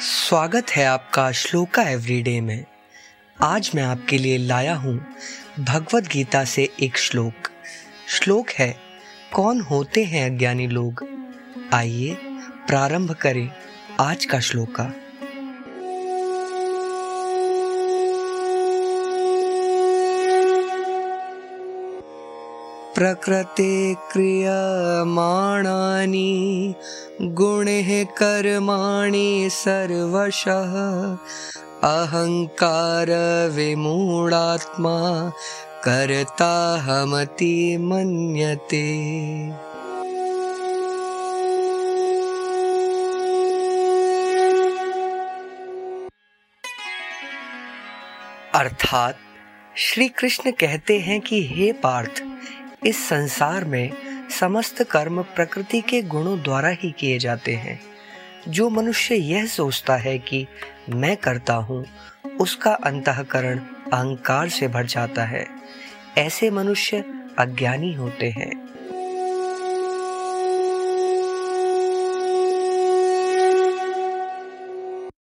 स्वागत है आपका श्लोका एवरीडे में। आज मैं आपके लिए लाया हूँ भगवत गीता से एक श्लोक। श्लोक है, कौन होते हैं अज्ञानी लोग? आइए प्रारंभ करें आज का श्लोका। प्रकृते क्रियमाणानि, गुणः कर्माणि सर्वशः। अहंकार विमूढ़ात्मा करता हमति मन्यते। अर्थात श्री कृष्ण कहते हैं कि हे पार्थ इस संसार में समस्त कर्म प्रकृति के गुणों द्वारा ही किए जाते हैं। जो मनुष्य यह सोचता है कि मैं करता हूँ, उसका अंतकरण अहंकार से भर जाता है। ऐसे मनुष्य अज्ञानी होते हैं।